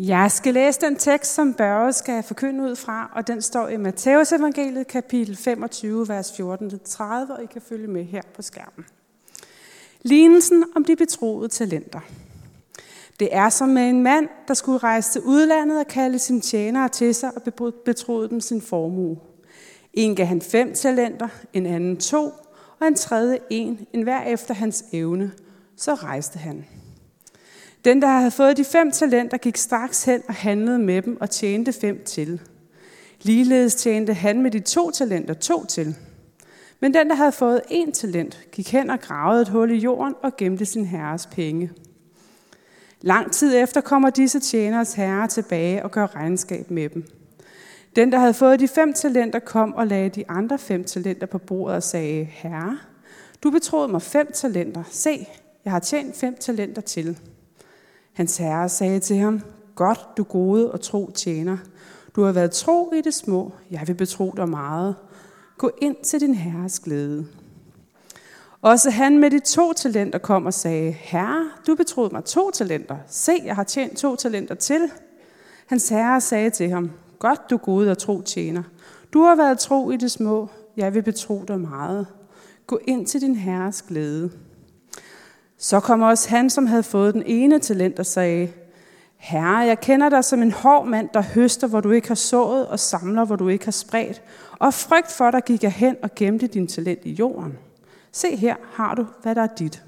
Jeg skal læse den tekst, som Børge skal forkynde ud fra, og den står i Matteus evangeliet kapitel 25, vers 14-30, og I kan følge med her på skærmen. Lignelsen om de betroede talenter. Det er som med en mand, der skulle rejse til udlandet og kalde sine tjenere til sig og betroede dem sin formue. En gav han fem talenter, en anden to, og en tredje en, en hver efter hans evne. Så rejste han. Den, der havde fået de fem talenter, gik straks hen og handlede med dem og tjente fem til. Ligeledes tjente han med de to talenter to til. Men den, der havde fået én talent, gik hen og gravede et hul i jorden og gemte sin herres penge. Lang tid efter kommer disse tjeneres herre tilbage og gør regnskab med dem. Den, der havde fået de fem talenter, kom og lagde de andre fem talenter på bordet og sagde, Herre, du betroede mig fem talenter. Se, jeg har tjent fem talenter til. Hans herre sagde til ham, Godt, du gode og tro tjener. Du har været tro i det små. Jeg vil betro dig meget. Gå ind til din herres glæde. Også han med de to talenter kom og sagde, Herre, du betroede mig to talenter. Se, jeg har tjent to talenter til. Hans herre sagde til ham, Godt, du gode og tro tjener. Du har været tro i det små. Jeg vil betro dig meget. Gå ind til din herres glæde. Så kom også han, som havde fået den ene talent og sagde, Herre, jeg kender dig som en hård mand, der høster, hvor du ikke har sået, og samler, hvor du ikke har spredt. Og frygt for dig gik jeg hen og gemte din talent i jorden. Se her har du, hvad der er dit.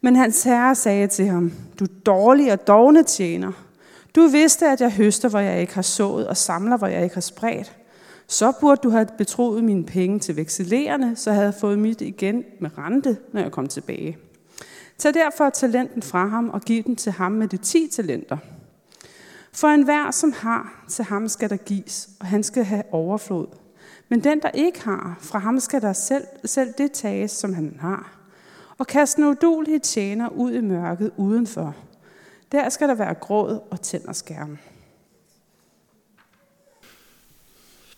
Men hans herre sagde til ham, du dårlig og dogne tjener. Du vidste, at jeg høster, hvor jeg ikke har sået, og samler, hvor jeg ikke har spredt. Så burde du have betroet mine penge til vekselerende, så havde jeg fået mit igen med rente, når jeg kom tilbage. Tag derfor talenten fra ham og giv den til ham med de ti talenter. For enhver, som har, til ham skal der gives, og han skal have overflod. Men den, der ikke har, fra ham skal der selv, selv det tages, som han har. Og kast den udulige tjener ud i mørket udenfor. Der skal der være gråd og tænderskærm.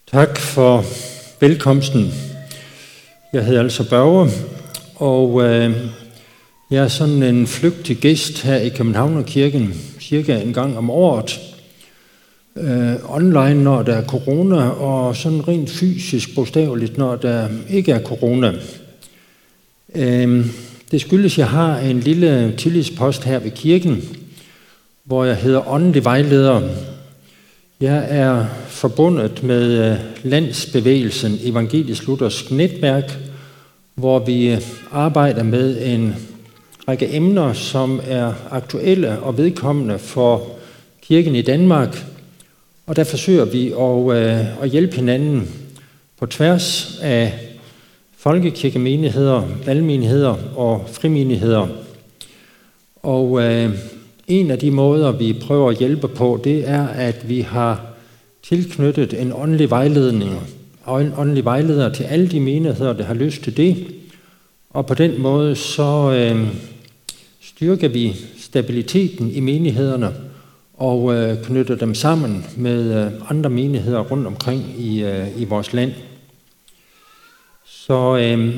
Tak for velkomsten. Jeg hedder altså Børge, og øh, jeg er sådan en flygtig gæst her i Københavnerkirken, cirka en gang om året. Øh, online, når der er corona, og sådan rent fysisk bogstaveligt, når der ikke er corona. Øh, det skyldes, at jeg har en lille tillidspost her ved kirken, hvor jeg hedder åndelig vejleder. Jeg er forbundet med øh, landsbevægelsen Evangelisk Luthersk Netværk, hvor vi arbejder med en række emner, som er aktuelle og vedkommende for kirken i Danmark. Og der forsøger vi at, øh, at hjælpe hinanden på tværs af folkekirkemenigheder, valgmenigheder og frimenigheder. Og øh, en af de måder, vi prøver at hjælpe på, det er, at vi har tilknyttet en åndelig vejledning og en åndelig vejleder til alle de menigheder, der har lyst til det. Og på den måde så øh, styrker vi stabiliteten i menighederne og øh, knytter dem sammen med øh, andre menigheder rundt omkring i, øh, i vores land. Så øh,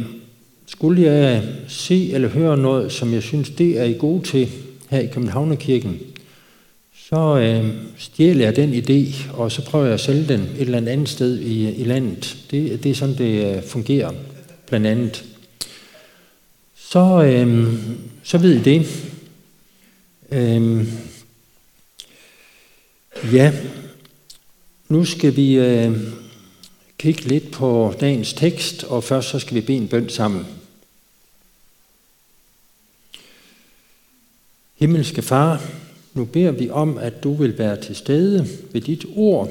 skulle jeg se eller høre noget, som jeg synes, det er I gode til her i Københavnerkirken, så øh, stjæler jeg den idé, og så prøver jeg at sælge den et eller andet sted i, i landet. Det, det er sådan, det øh, fungerer, blandt andet. Så, øhm, så ved I det. Øhm, ja, nu skal vi øh, kigge lidt på dagens tekst, og først så skal vi bede en bøn sammen. Himmelske Far, nu beder vi om, at du vil være til stede ved dit ord,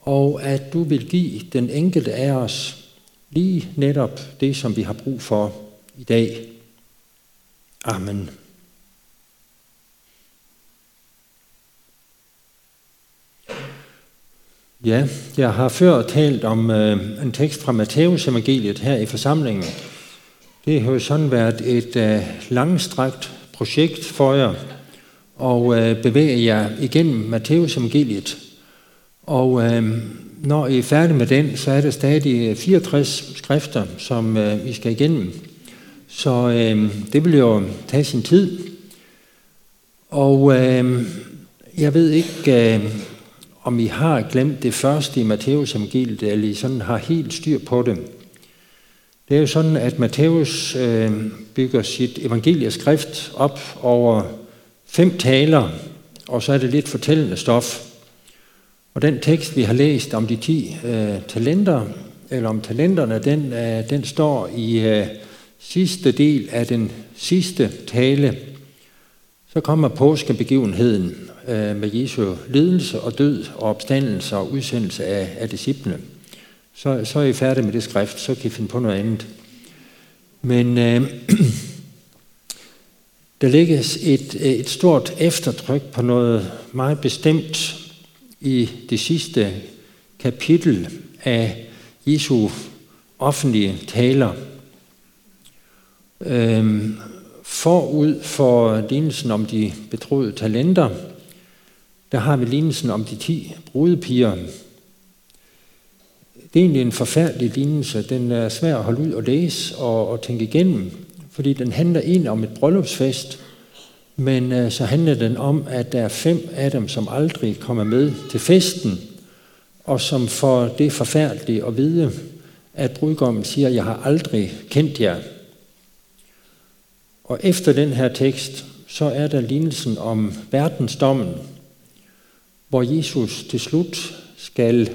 og at du vil give den enkelte af os lige netop det, som vi har brug for i dag. Amen. Ja, jeg har før talt om øh, en tekst fra Matteus evangeliet her i forsamlingen. Det har jo sådan været et øh, langstrakt projekt for jer, og øh, bevæge jer igennem Matteus evangeliet. Og øh, når I er færdige med den, så er der stadig øh, 64 skrifter, som øh, vi skal igennem. Så øh, det vil jo tage sin tid. Og øh, jeg ved ikke, øh, om I har glemt det første i Matteus evangeliet, eller I sådan har helt styr på det. Det er jo sådan, at Matthæus øh, bygger sit evangelieskrift op over fem taler, og så er det lidt fortællende stof. Og den tekst, vi har læst om de ti øh, talenter, eller om talenterne, den, øh, den står i øh, sidste del af den sidste tale. Så kommer påskebegivenheden øh, med Jesu lidelse og død og opstandelse og udsendelse af, af disciplene så, så er I færdige med det skrift, så kan I finde på noget andet. Men øh, der lægges et, øh, et stort eftertryk på noget meget bestemt i det sidste kapitel af Jesu offentlige taler. Øhm, forud for lignelsen om de betroede talenter, der har vi lignelsen om de ti brudepiger, det er egentlig en forfærdelig lignelse. Den er svær at holde ud og læse og, og tænke igennem, fordi den handler egentlig om et bryllupsfest, men øh, så handler den om, at der er fem af dem, som aldrig kommer med til festen, og som får det forfærdelige at vide, at brudgommen siger, jeg har aldrig kendt jer. Og efter den her tekst, så er der lignelsen om verdensdommen, hvor Jesus til slut skal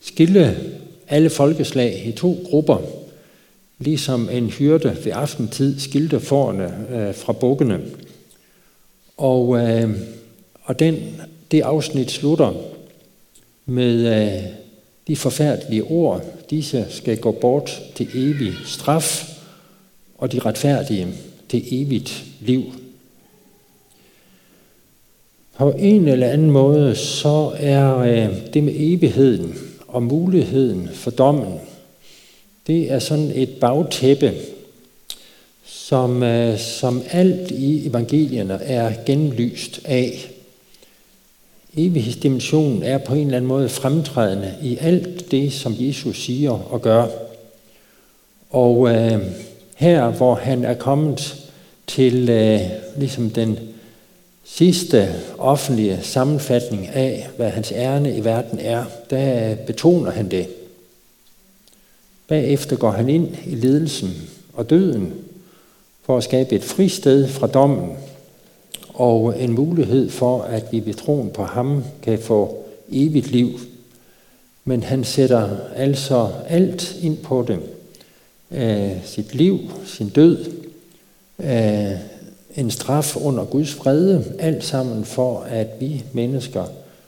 skille alle folkeslag i to grupper, ligesom en hyrde ved aftentid skilte forerne øh, fra bukkene. Og, øh, og den, det afsnit slutter med øh, de forfærdelige ord, disse skal gå bort til evig straf, og de retfærdige det evigt liv. På en eller anden måde, så er øh, det med evigheden og muligheden for dommen, det er sådan et bagtæppe, som, øh, som alt i evangelierne er genlyst af. Evighedsdimensionen er på en eller anden måde fremtrædende i alt det, som Jesus siger og gør. Og øh, her, hvor han er kommet til øh, ligesom den sidste offentlige sammenfatning af, hvad hans ærne i verden er, der betoner han det. Bagefter går han ind i ledelsen og døden for at skabe et fristed fra dommen og en mulighed for, at vi ved troen på ham kan få evigt liv. Men han sætter altså alt ind på det sit liv, sin død, en straf under Guds fred, alt sammen for, at vi mennesker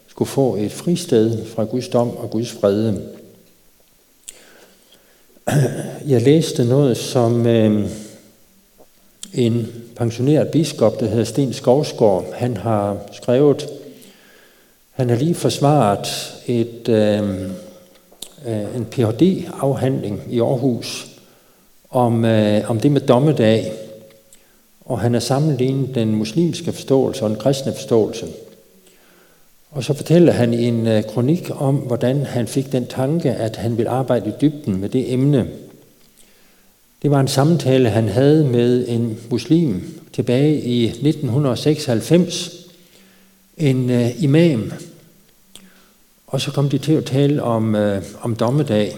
skulle få et fristed fra Guds dom og Guds fred. Jeg læste noget, som øh, en pensioneret biskop, der hedder Sten Skovsgaard, han har skrevet. Han har lige forsvaret et, øh, øh en Ph.D.-afhandling i Aarhus om, øh, om det med dommedag og han har sammenlignet den muslimske forståelse og den kristne forståelse. Og så fortæller han i en øh, kronik om, hvordan han fik den tanke, at han ville arbejde i dybden med det emne. Det var en samtale, han havde med en muslim tilbage i 1996, en øh, imam. Og så kom de til at tale om, øh, om dommedag.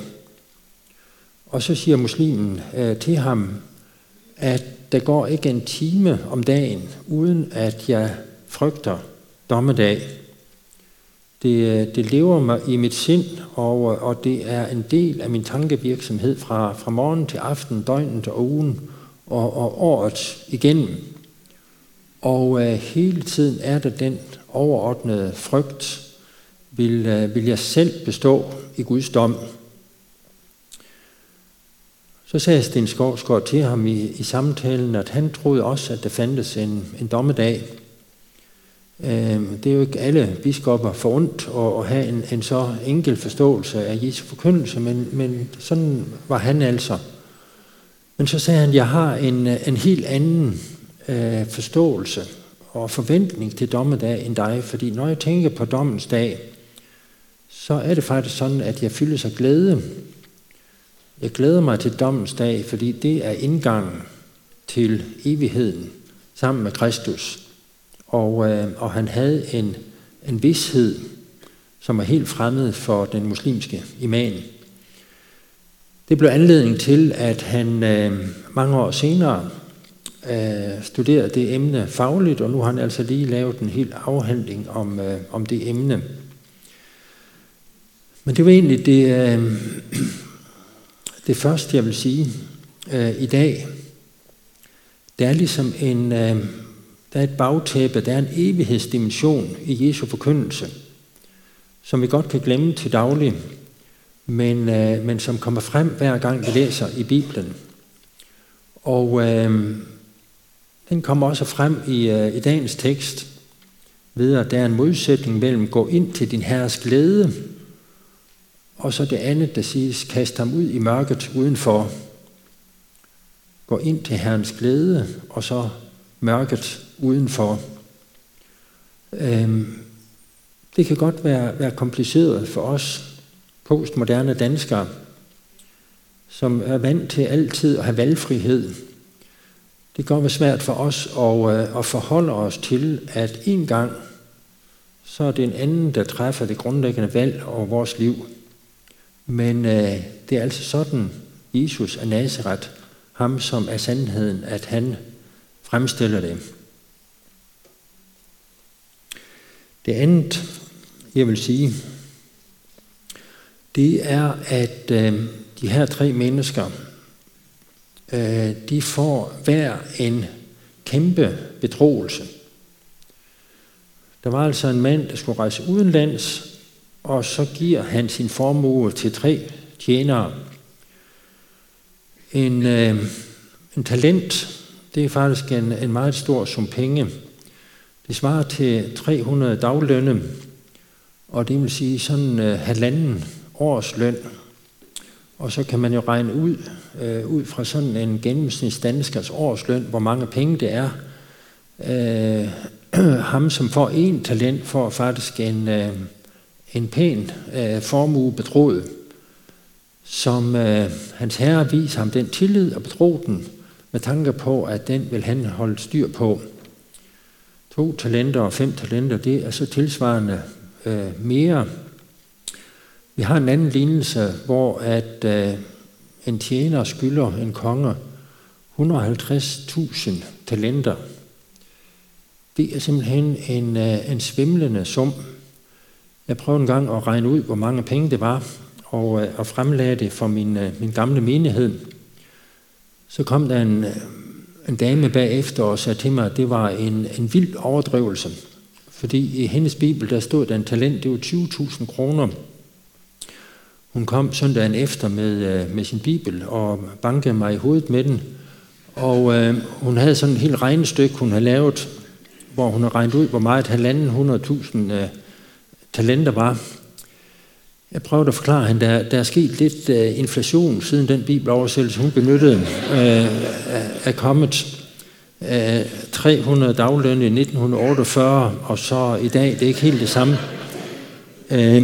Og så siger muslimen øh, til ham, at der går ikke en time om dagen, uden at jeg frygter dommedag. Det, øh, det lever mig i mit sind, og, og det er en del af min tankevirksomhed fra, fra morgen til aften, døgnet og ugen og, og året igennem. Og øh, hele tiden er der den overordnede frygt, vil, øh, vil jeg selv bestå i Guds dom. Så sagde Sten Skovsgaard til ham i, i samtalen, at han troede også, at der fandtes en, en dommedag. Øh, det er jo ikke alle biskopper for ondt at, at have en, en så enkel forståelse af Jesu forkyndelse, men, men sådan var han altså. Men så sagde han, at jeg har en, en helt anden øh, forståelse og forventning til dommedag end dig, fordi når jeg tænker på dommens dag, så er det faktisk sådan, at jeg fylder sig glæde jeg glæder mig til dommens dag, fordi det er indgangen til evigheden sammen med Kristus. Og, øh, og han havde en en vidshed, som er helt fremmed for den muslimske imam. Det blev anledning til, at han øh, mange år senere øh, studerede det emne fagligt, og nu har han altså lige lavet en helt afhandling om, øh, om det emne. Men det var egentlig det, øh, det første, jeg vil sige øh, i dag. Der er ligesom en, øh, der er et bagtæppe, der er en evighedsdimension i Jesu forkyndelse, som vi godt kan glemme til daglig, men, øh, men som kommer frem hver gang vi læser i Bibelen. Og øh, den kommer også frem i, øh, i dagens tekst, ved at der er en modsætning mellem gå ind til din herres glæde, og så det andet, der siges, kast ham ud i mørket udenfor. Gå ind til Herrens glæde, og så mørket udenfor. Øhm, det kan godt være, være kompliceret for os postmoderne danskere, som er vant til altid at have valgfrihed. Det kan være svært for os at, øh, at forholde os til, at en gang, så er det en anden, der træffer det grundlæggende valg over vores liv. Men øh, det er altså sådan, Jesus af Nazareth, ham som er sandheden, at han fremstiller det. Det andet, jeg vil sige, det er, at øh, de her tre mennesker, øh, de får hver en kæmpe betroelse. Der var altså en mand, der skulle rejse udenlands, og så giver han sin formue til tre tjenere. En, øh, en talent, det er faktisk en, en meget stor sum penge. Det svarer til 300 daglønne, og det vil sige sådan øh, halvanden års løn. Og så kan man jo regne ud, øh, ud fra sådan en gennemsnitsdanskers årsløn, hvor mange penge det er. Øh, ham, som får en talent, får faktisk en, øh, en pæn øh, formue betroet, som øh, hans herre viser ham den tillid og betro den, med tanke på, at den vil han holde styr på. To talenter og fem talenter, det er så tilsvarende øh, mere. Vi har en anden lignelse, hvor at øh, en tjener skylder en konge 150.000 talenter. Det er simpelthen en, øh, en svimlende sum. Jeg prøvede en gang at regne ud, hvor mange penge det var, og, øh, og fremlagde det for min, øh, min gamle menighed. Så kom der en, øh, en dame bagefter og sagde til mig, at det var en, en vild overdrivelse. Fordi i hendes bibel, der stod der en talent, det var 20.000 kroner. Hun kom søndagen efter med, med sin bibel og bankede mig i hovedet med den. Og øh, hun havde sådan et helt regnestykke, hun havde lavet, hvor hun havde regnet ud, hvor meget halvanden 100.000 øh, talenter var. Jeg prøvede at forklare hende, der, der er sket lidt uh, inflation siden den bibeloversættelse, hun benyttede, uh, er kommet. Øh, uh, 300 daglønne i 1948, og så i dag, det er ikke helt det samme. Uh,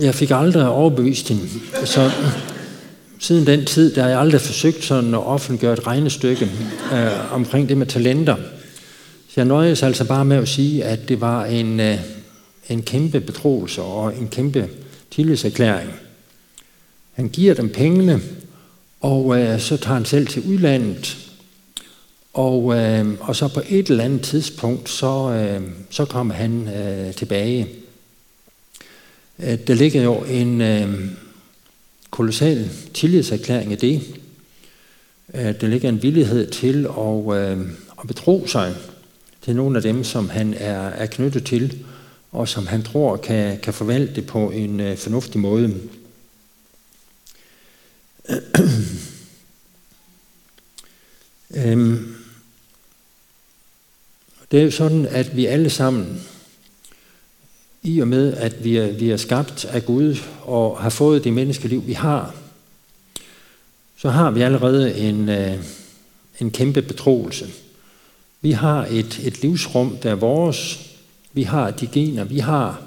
jeg fik aldrig overbevist hende. Så siden den tid, der har jeg aldrig forsøgt sådan at offentliggøre et regnestykke uh, omkring det med talenter. Så jeg nøjes altså bare med at sige, at det var en, uh, en kæmpe betroelse og en kæmpe tillidserklæring. Han giver dem pengene, og øh, så tager han selv til udlandet. Og, øh, og så på et eller andet tidspunkt, så, øh, så kommer han øh, tilbage. Øh, der ligger jo en øh, kolossal tillidserklæring i det. Øh, der ligger en villighed til at, øh, at betro sig til nogle af dem, som han er, er knyttet til og som han tror kan, kan forvalte på en øh, fornuftig måde. øhm, det er jo sådan, at vi alle sammen, i og med at vi er, vi er skabt af Gud og har fået det menneskeliv, vi har, så har vi allerede en, øh, en kæmpe betroelse. Vi har et, et livsrum, der er vores, vi har de gener, vi har,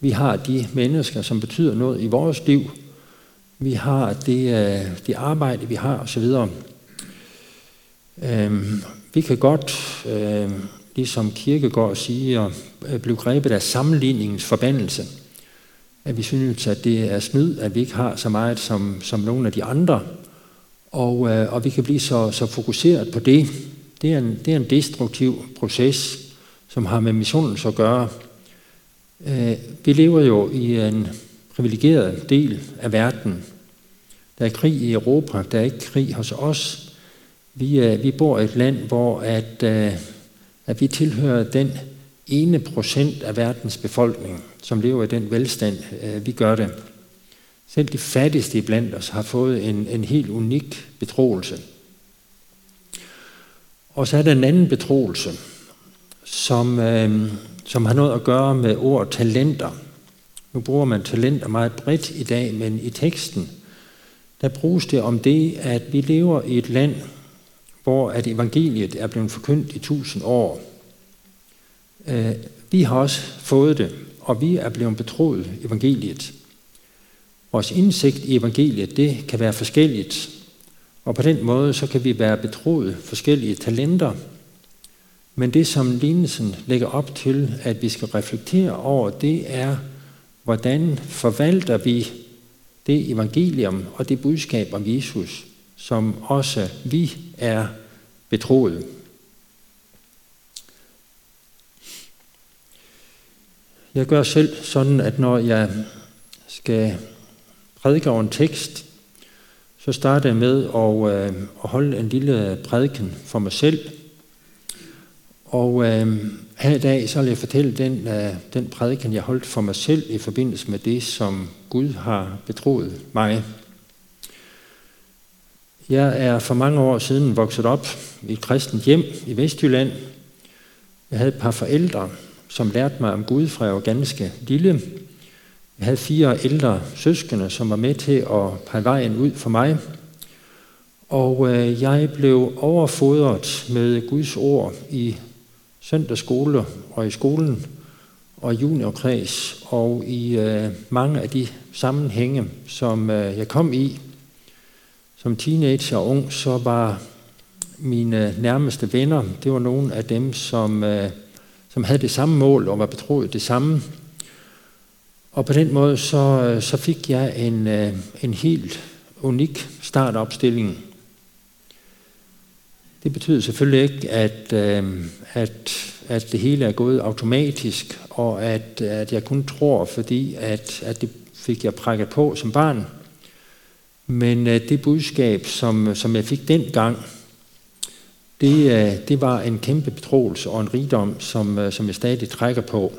vi har de mennesker, som betyder noget i vores liv. Vi har det, øh, det arbejde, vi har osv. Øhm, vi kan godt øhm, ligesom øh, ligesom Kirkegaard siger, blive grebet af sammenligningens forbandelse. At vi synes, at det er snyd, at vi ikke har så meget som, som nogle af de andre. Og, øh, og vi kan blive så, så fokuseret på det. Det er, en, det er en destruktiv proces, som har med missionen at gøre. Øh, vi lever jo i en privilegeret del af verden. Der er krig i Europa, der er ikke krig hos os. Vi, er, vi bor i et land, hvor at, øh, at vi tilhører den ene procent af verdens befolkning, som lever i den velstand, vi gør det. Selv de fattigste blandt os har fået en, en helt unik betroelse. Og så er der en anden betroelse, som, øh, som har noget at gøre med ord talenter. Nu bruger man talenter meget bredt i dag, men i teksten, der bruges det om det, at vi lever i et land, hvor at evangeliet er blevet forkyndt i tusind år. Øh, vi har også fået det, og vi er blevet betroet evangeliet. Vores indsigt i evangeliet, det kan være forskelligt, og på den måde, så kan vi være betroet forskellige talenter. Men det, som lignelsen lægger op til, at vi skal reflektere over, det er, hvordan forvalter vi det evangelium og det budskab om Jesus, som også vi er betroet. Jeg gør selv sådan, at når jeg skal prædike over en tekst, så starter jeg med at, øh, at holde en lille prædiken for mig selv. Og øh, her i dag, så vil jeg fortælle den, øh, den prædiken, jeg holdt for mig selv i forbindelse med det, som Gud har betroet mig. Jeg er for mange år siden vokset op i et kristent hjem i Vestjylland. Jeg havde et par forældre, som lærte mig om Gud fra jeg var ganske lille. Jeg havde fire ældre søskende, som var med til at pege vejen ud for mig. Og øh, jeg blev overfodret med Guds ord i søndagsskole og i skolen og i juniorkreds og i øh, mange af de sammenhænge, som øh, jeg kom i som teenager og ung, så var mine nærmeste venner, det var nogle af dem, som, øh, som havde det samme mål og var betroet det samme. Og på den måde, så, øh, så fik jeg en, øh, en helt unik startopstilling. Det betyder selvfølgelig ikke, at, øh, at, at det hele er gået automatisk, og at, at jeg kun tror, fordi at, at det fik jeg prækket på som barn. Men øh, det budskab, som, som jeg fik dengang, det, øh, det var en kæmpe betroelse og en rigdom, som, øh, som jeg stadig trækker på.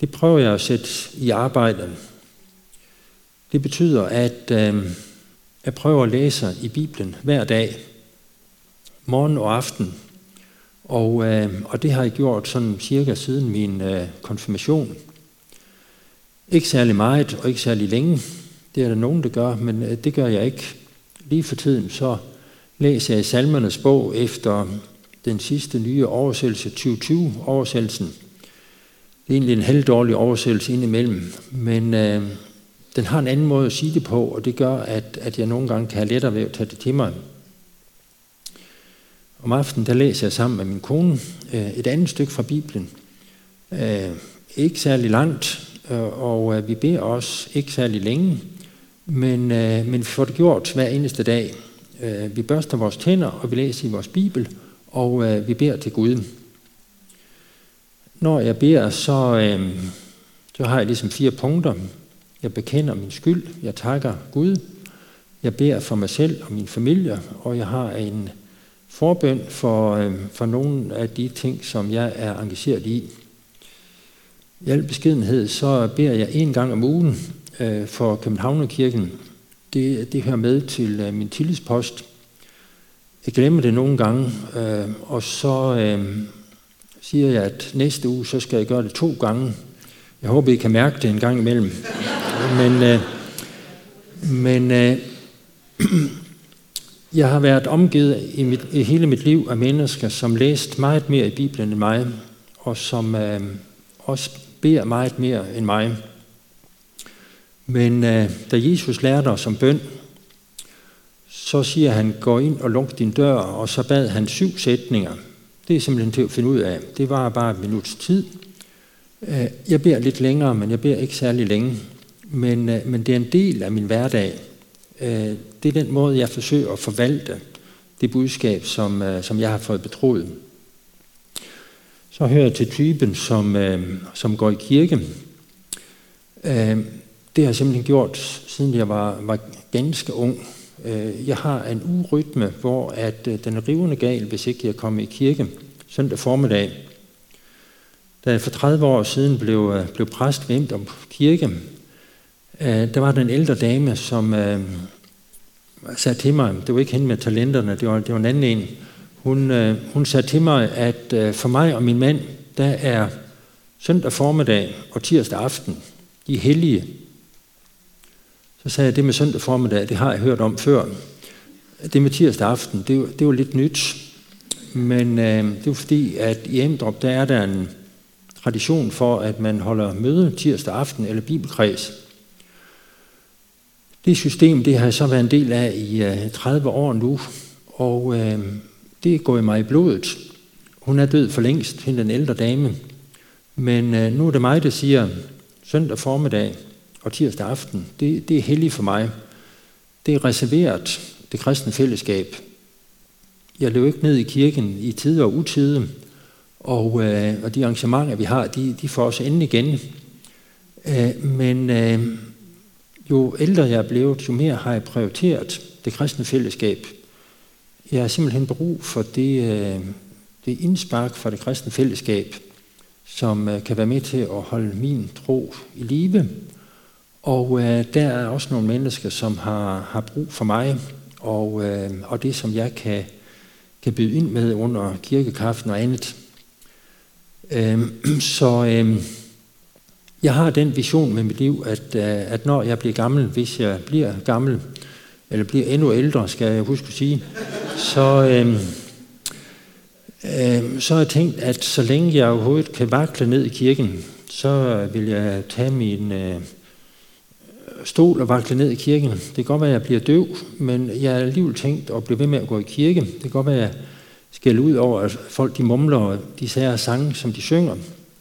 Det prøver jeg at sætte i arbejde. Det betyder, at øh, jeg prøver at læse i Bibelen hver dag, morgen og aften. Og, øh, og det har jeg gjort sådan cirka siden min øh, konfirmation. Ikke særlig meget og ikke særlig længe, det er der nogen, der gør, men øh, det gør jeg ikke. Lige for tiden så læser jeg salmernes bog efter den sidste nye oversættelse, 2020-oversættelsen. Det er egentlig en halvdårlig oversættelse indimellem, men øh, den har en anden måde at sige det på, og det gør, at, at jeg nogle gange kan have lettere ved at tage det til mig. Om aftenen, der læser jeg sammen med min kone øh, et andet stykke fra Bibelen. Øh, ikke særlig langt, øh, og øh, vi beder også ikke særlig længe. Men, øh, men vi får det gjort hver eneste dag. Øh, vi børster vores tænder, og vi læser i vores Bibel, og øh, vi beder til Gud. Når jeg beder, så, øh, så har jeg ligesom fire punkter. Jeg bekender min skyld, jeg takker Gud, jeg beder for mig selv og min familie, og jeg har en forbøn for, øh, for nogle af de ting, som jeg er engageret i. I al beskedenhed, så beder jeg en gang om ugen øh, for Københavnerkirken. Det, det hører med til øh, min tillidspost. Jeg glemmer det nogle gange, øh, og så øh, siger jeg, at næste uge, så skal jeg gøre det to gange. Jeg håber, I kan mærke det en gang imellem. Men, øh, men øh, jeg har været omgivet i, mit, i hele mit liv af mennesker, som læst meget mere i Bibelen end mig, og som øh, også beder meget mere end mig. Men øh, da Jesus lærte os om bøn, så siger han, gå ind og luk din dør, og så bad han syv sætninger. Det er simpelthen til at finde ud af. Det var bare et minuts tid. Øh, jeg beder lidt længere, men jeg beder ikke særlig længe. Men, øh, men det er en del af min hverdag. Øh, det er den måde, jeg forsøger at forvalte det budskab, som, øh, som jeg har fået betroet. Så hører jeg til typen, som, øh, som går i kirke. Øh, det har jeg simpelthen gjort, siden jeg var, var ganske ung. Jeg har en urytme, hvor at den er rivende gal, hvis ikke jeg kommer i kirke søndag formiddag. Da jeg for 30 år siden blev, blev præst ved om Kirke, øh, der var den en ældre dame, som øh, sagde til mig, det var ikke hende med talenterne, det var, det var en anden en, hun, øh, hun sagde til mig, at øh, for mig og min mand, der er søndag formiddag og tirsdag aften, de er hellige. Så sagde jeg, det med søndag formiddag, det har jeg hørt om før. Det med tirsdag aften, det, det var lidt nyt. Men øh, det var fordi, at i Emdrup, der er der en, tradition for, at man holder møde tirsdag aften eller bibelkreds. Det system, det har jeg så været en del af i øh, 30 år nu, og øh, det går i mig i blodet. Hun er død for længst, hende den ældre dame. Men øh, nu er det mig, der siger, søndag formiddag og tirsdag aften, det, det er heldigt for mig. Det er reserveret det kristne fællesskab. Jeg løber ikke ned i kirken i tid og utide, og, øh, og de arrangementer, vi har, de, de får os endelig igen. Øh, men øh, jo ældre jeg er blevet, jo mere har jeg prioriteret det kristne fællesskab. Jeg har simpelthen brug for det, øh, det indspark fra det kristne fællesskab, som øh, kan være med til at holde min tro i live. Og øh, der er også nogle mennesker, som har, har brug for mig, og, øh, og det, som jeg kan, kan byde ind med under kirkekaffen og andet. Øh, så øh, jeg har den vision med mit liv, at, øh, at når jeg bliver gammel, hvis jeg bliver gammel, eller bliver endnu ældre, skal jeg huske at sige, så, øhm, øhm, så har jeg tænkt, at så længe jeg overhovedet kan vakle ned i kirken, så vil jeg tage min øh, stol og vakle ned i kirken. Det kan godt være, at jeg bliver døv, men jeg har alligevel tænkt at blive ved med at gå i kirke. Det kan godt være, at jeg skal ud over, at folk de mumler de sager sange, som de synger.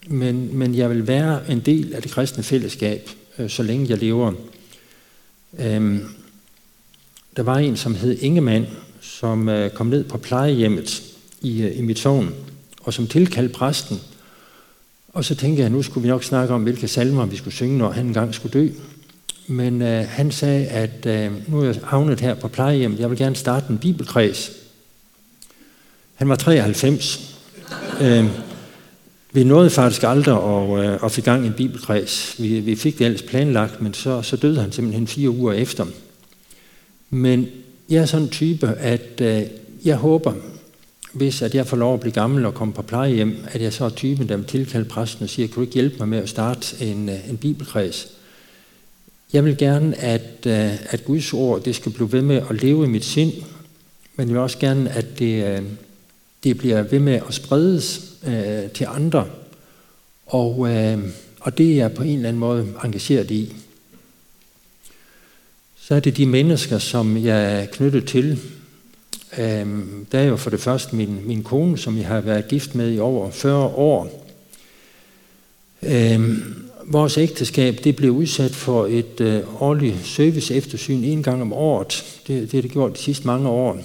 Men, men jeg vil være en del af det kristne fællesskab, øh, så længe jeg lever. Øhm, der var en, som hed Ingemann, som øh, kom ned på plejehjemmet i, øh, i mit sovn, og som tilkaldte præsten. Og så tænkte jeg, at nu skulle vi nok snakke om, hvilke salmer vi skulle synge, når han engang skulle dø. Men øh, han sagde, at øh, nu er jeg havnet her på plejehjemmet, jeg vil gerne starte en bibelkreds. Han var 93. Øh, vi nåede faktisk aldrig at, øh, at få gang i en bibelkreds. Vi, vi fik det ellers planlagt, men så, så døde han simpelthen fire uger efter. Men jeg er sådan en type, at øh, jeg håber, hvis at jeg får lov at blive gammel og komme på plejehjem, at jeg så er typen, der vil tilkalde præsten og siger, kan du ikke hjælpe mig med at starte en, øh, en bibelkreds? Jeg vil gerne, at, øh, at Guds ord det skal blive ved med at leve i mit sind, men jeg vil også gerne, at det, øh, det bliver ved med at spredes øh, til andre, og, øh, og det er jeg på en eller anden måde engageret i. Så er det de mennesker, som jeg er knyttet til. Øh, der er jo for det første min, min kone, som jeg har været gift med i over 40 år. Øh, vores ægteskab det blev udsat for et øh, årligt service eftersyn en gang om året. Det, det er det gjort de sidste mange år.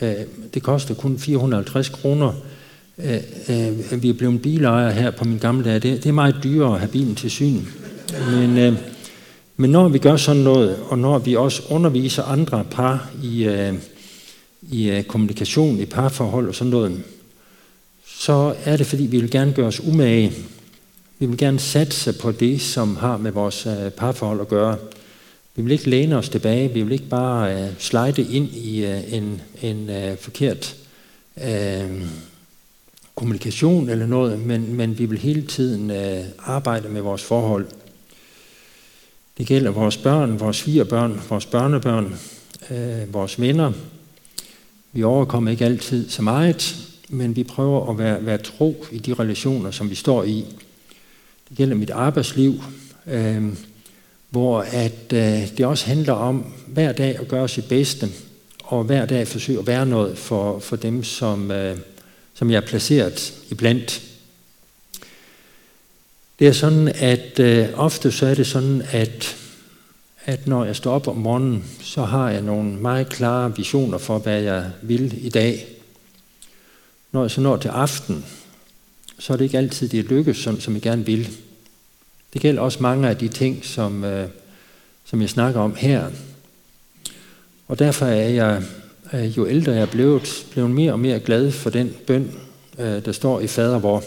Øh, det koster kun 450 kroner. Øh, øh, vi er blevet bilejere her på min gamle dag. Det, det er meget dyrere at have bilen til syn. Men, øh, men når vi gør sådan noget, og når vi også underviser andre par i, øh, i øh, kommunikation, i parforhold og sådan noget, så er det, fordi vi vil gerne gøre os umage. Vi vil gerne satse på det, som har med vores parforhold at gøre. Vi vil ikke læne os tilbage, vi vil ikke bare uh, slide ind i uh, en, en forkert øh, kommunikation eller noget, men, men vi vil hele tiden øh, arbejde med vores forhold. Det gælder vores børn, vores svigerbørn, vores børnebørn, øh, vores venner. Vi overkommer ikke altid så meget, men vi prøver at være, være tro i de relationer, som vi står i. Det gælder mit arbejdsliv. øh, hvor at øh, det også handler om hver dag at gøre sit bedste, og hver dag forsøge at være noget for, for dem, som, øh, som jeg er placeret iblandt. Det er sådan, at øh, ofte så er det sådan, at, at når jeg står op om morgenen, så har jeg nogle meget klare visioner for, hvad jeg vil i dag. Når jeg så når til aften, så er det ikke altid, det lykkes, som, som jeg gerne vil. Det gælder også mange af de ting, som, øh, som jeg snakker om her. Og derfor er jeg, øh, jo ældre jeg er blevet, blevet mere og mere glad for den bøn, øh, der står i fader vor.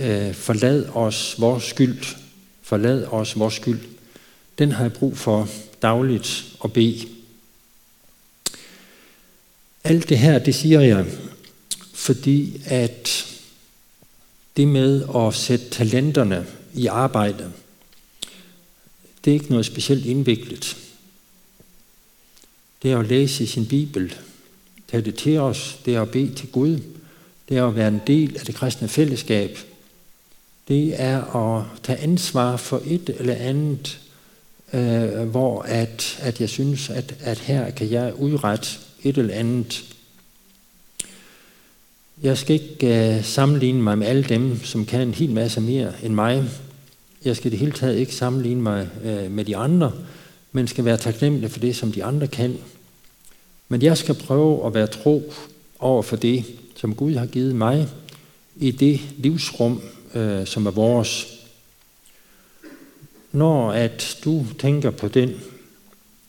Øh, forlad os vores skyld. Forlad os vores skyld. Den har jeg brug for dagligt at bede. Alt det her, det siger jeg, fordi at det med at sætte talenterne i arbejde, det er ikke noget specielt indviklet. Det er at læse i sin bibel, tage det til os, det er at bede til Gud, det er at være en del af det kristne fællesskab, det er at tage ansvar for et eller andet, øh, hvor at, at jeg synes, at, at her kan jeg udrette et eller andet. Jeg skal ikke øh, sammenligne mig med alle dem, som kan en hel masse mere end mig. Jeg skal i det hele taget ikke sammenligne mig øh, med de andre, man skal være taknemmelig for det, som de andre kan. Men jeg skal prøve at være tro over for det, som Gud har givet mig i det livsrum, øh, som er vores. Når at du tænker på den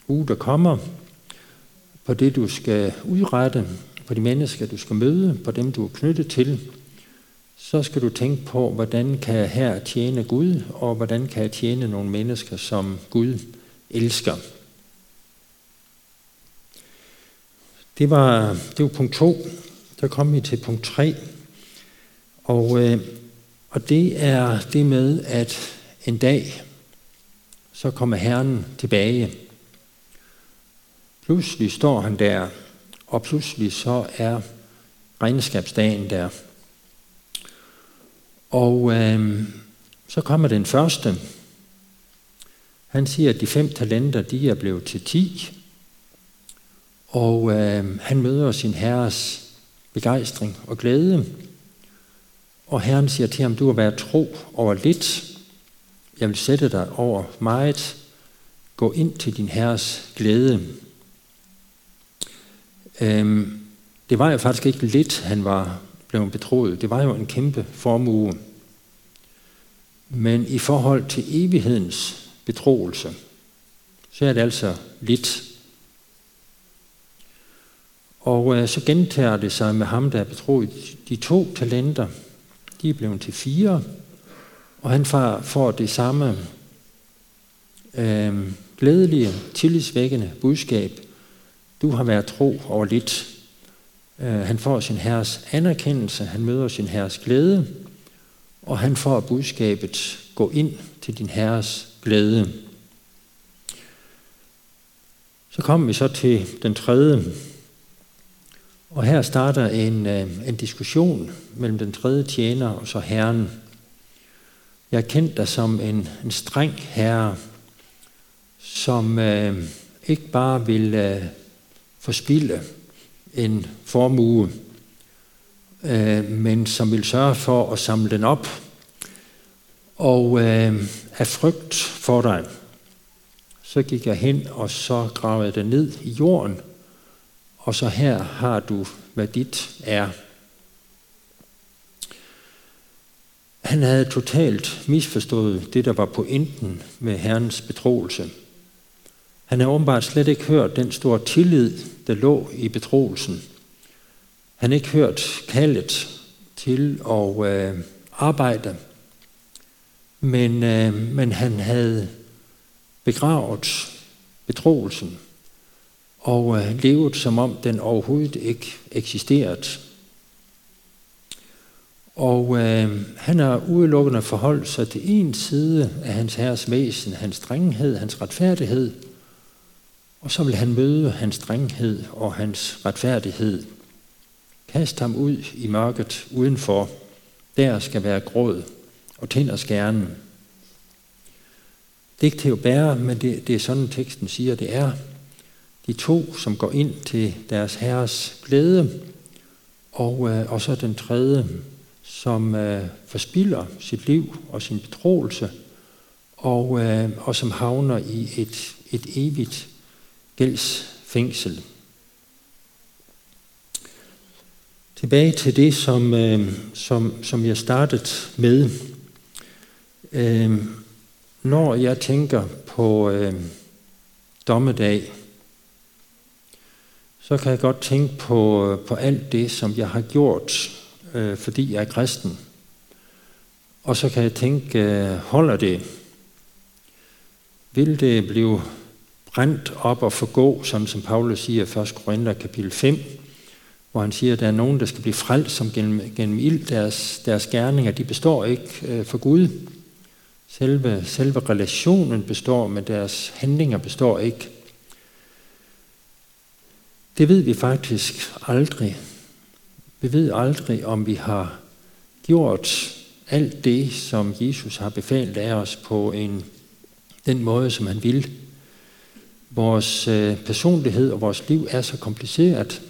uge, der kommer, på det, du skal udrette, på de mennesker, du skal møde, på dem, du er knyttet til, så skal du tænke på, hvordan kan jeg her tjene Gud, og hvordan kan jeg tjene nogle mennesker, som Gud elsker. Det var, det var punkt 2. Så kom vi til punkt 3. Og, øh, og det er det med, at en dag, så kommer Herren tilbage. Pludselig står han der og pludselig så er regnskabsdagen der. Og øh, så kommer den første. Han siger, at de fem talenter, de er blevet til ti. Og øh, han møder sin herres begejstring og glæde. Og herren siger til ham, du har været tro over lidt. Jeg vil sætte dig over meget. Gå ind til din herres glæde. Øhm, det var jo faktisk ikke lidt, han var blevet betroet. Det var jo en kæmpe formue. Men i forhold til evighedens betroelse, så er det altså lidt. Og øh, så gentager det sig med ham, der er betroet. De to talenter, de er blevet til fire, og han får det samme øh, glædelige, tillidsvækkende budskab – du har været tro over lidt. Øh, han får sin herres anerkendelse, han møder sin herres glæde, og han får budskabet, gå ind til din herres glæde. Så kommer vi så til den tredje, og her starter en, øh, en diskussion mellem den tredje tjener og så herren. Jeg er kendt dig som en, en streng herre, som øh, ikke bare vil øh, forspilde en formue, øh, men som vil sørge for at samle den op, og øh, af frygt for dig, så gik jeg hen, og så gravede jeg det ned i jorden, og så her har du, hvad dit er. Han havde totalt misforstået det, der var pointen med Herrens betroelse. Han havde åbenbart slet ikke hørt den store tillid, der lå i betroelsen. Han havde ikke hørt kaldet til at øh, arbejde, men, øh, men han havde begravet betroelsen og øh, levet som om den overhovedet ikke eksisterede. Og øh, han har udelukkende forholdt sig til en side af hans herres væsen, hans strenghed, hans retfærdighed – og så vil han møde hans strenghed og hans retfærdighed. Kast ham ud i mørket udenfor. Der skal være gråd og tænder skærne. Det er ikke til at bære, men det, det er sådan, teksten siger, det er. De to, som går ind til deres herres glæde, Og, øh, og så den tredje, som øh, forspilder sit liv og sin betroelse, og, øh, og som havner i et, et evigt gældsfængsel. Tilbage til det, som, øh, som, som jeg startede med. Øh, når jeg tænker på øh, dommedag, så kan jeg godt tænke på, øh, på alt det, som jeg har gjort, øh, fordi jeg er kristen. Og så kan jeg tænke, øh, holder det? Vil det blive brændt op og forgå, sådan som Paulus siger i 1. Korinther kapitel 5, hvor han siger, at der er nogen, der skal blive frelst som gennem, gennem ild. Deres, deres gerninger, de består ikke øh, for Gud. Selve, selve relationen består, men deres handlinger består ikke. Det ved vi faktisk aldrig. Vi ved aldrig, om vi har gjort alt det, som Jesus har befalt af os på en, den måde, som han vil. Vores øh, personlighed og vores liv er så kompliceret,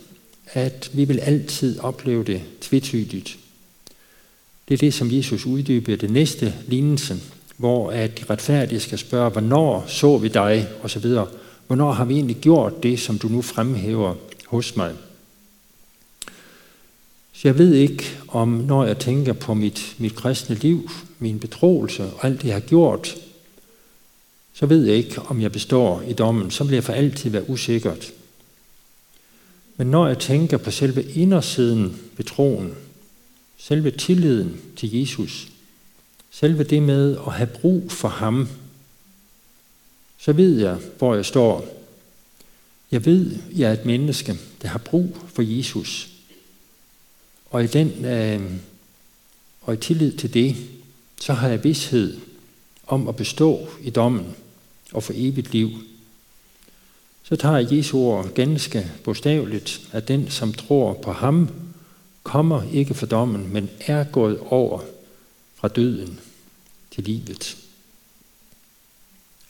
at vi vil altid opleve det tvetydigt. Det er det, som Jesus uddyber det næste lignelse, hvor at de retfærdige skal spørge, hvornår så vi dig, og så videre. Hvornår har vi egentlig gjort det, som du nu fremhæver hos mig? Så jeg ved ikke, om når jeg tænker på mit, mit kristne liv, min betroelse og alt det, jeg har gjort, så ved jeg ikke, om jeg består i dommen. Så vil jeg for altid være usikkert. Men når jeg tænker på selve indersiden ved troen, selve tilliden til Jesus, selve det med at have brug for ham, så ved jeg, hvor jeg står. Jeg ved, jeg er et menneske, der har brug for Jesus. Og i den øh, og i tillid til det, så har jeg vidshed om at bestå i dommen og for evigt liv. Så tager Jesu ord ganske bogstaveligt, at den, som tror på ham, kommer ikke for dommen, men er gået over fra døden til livet.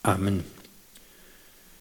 Amen.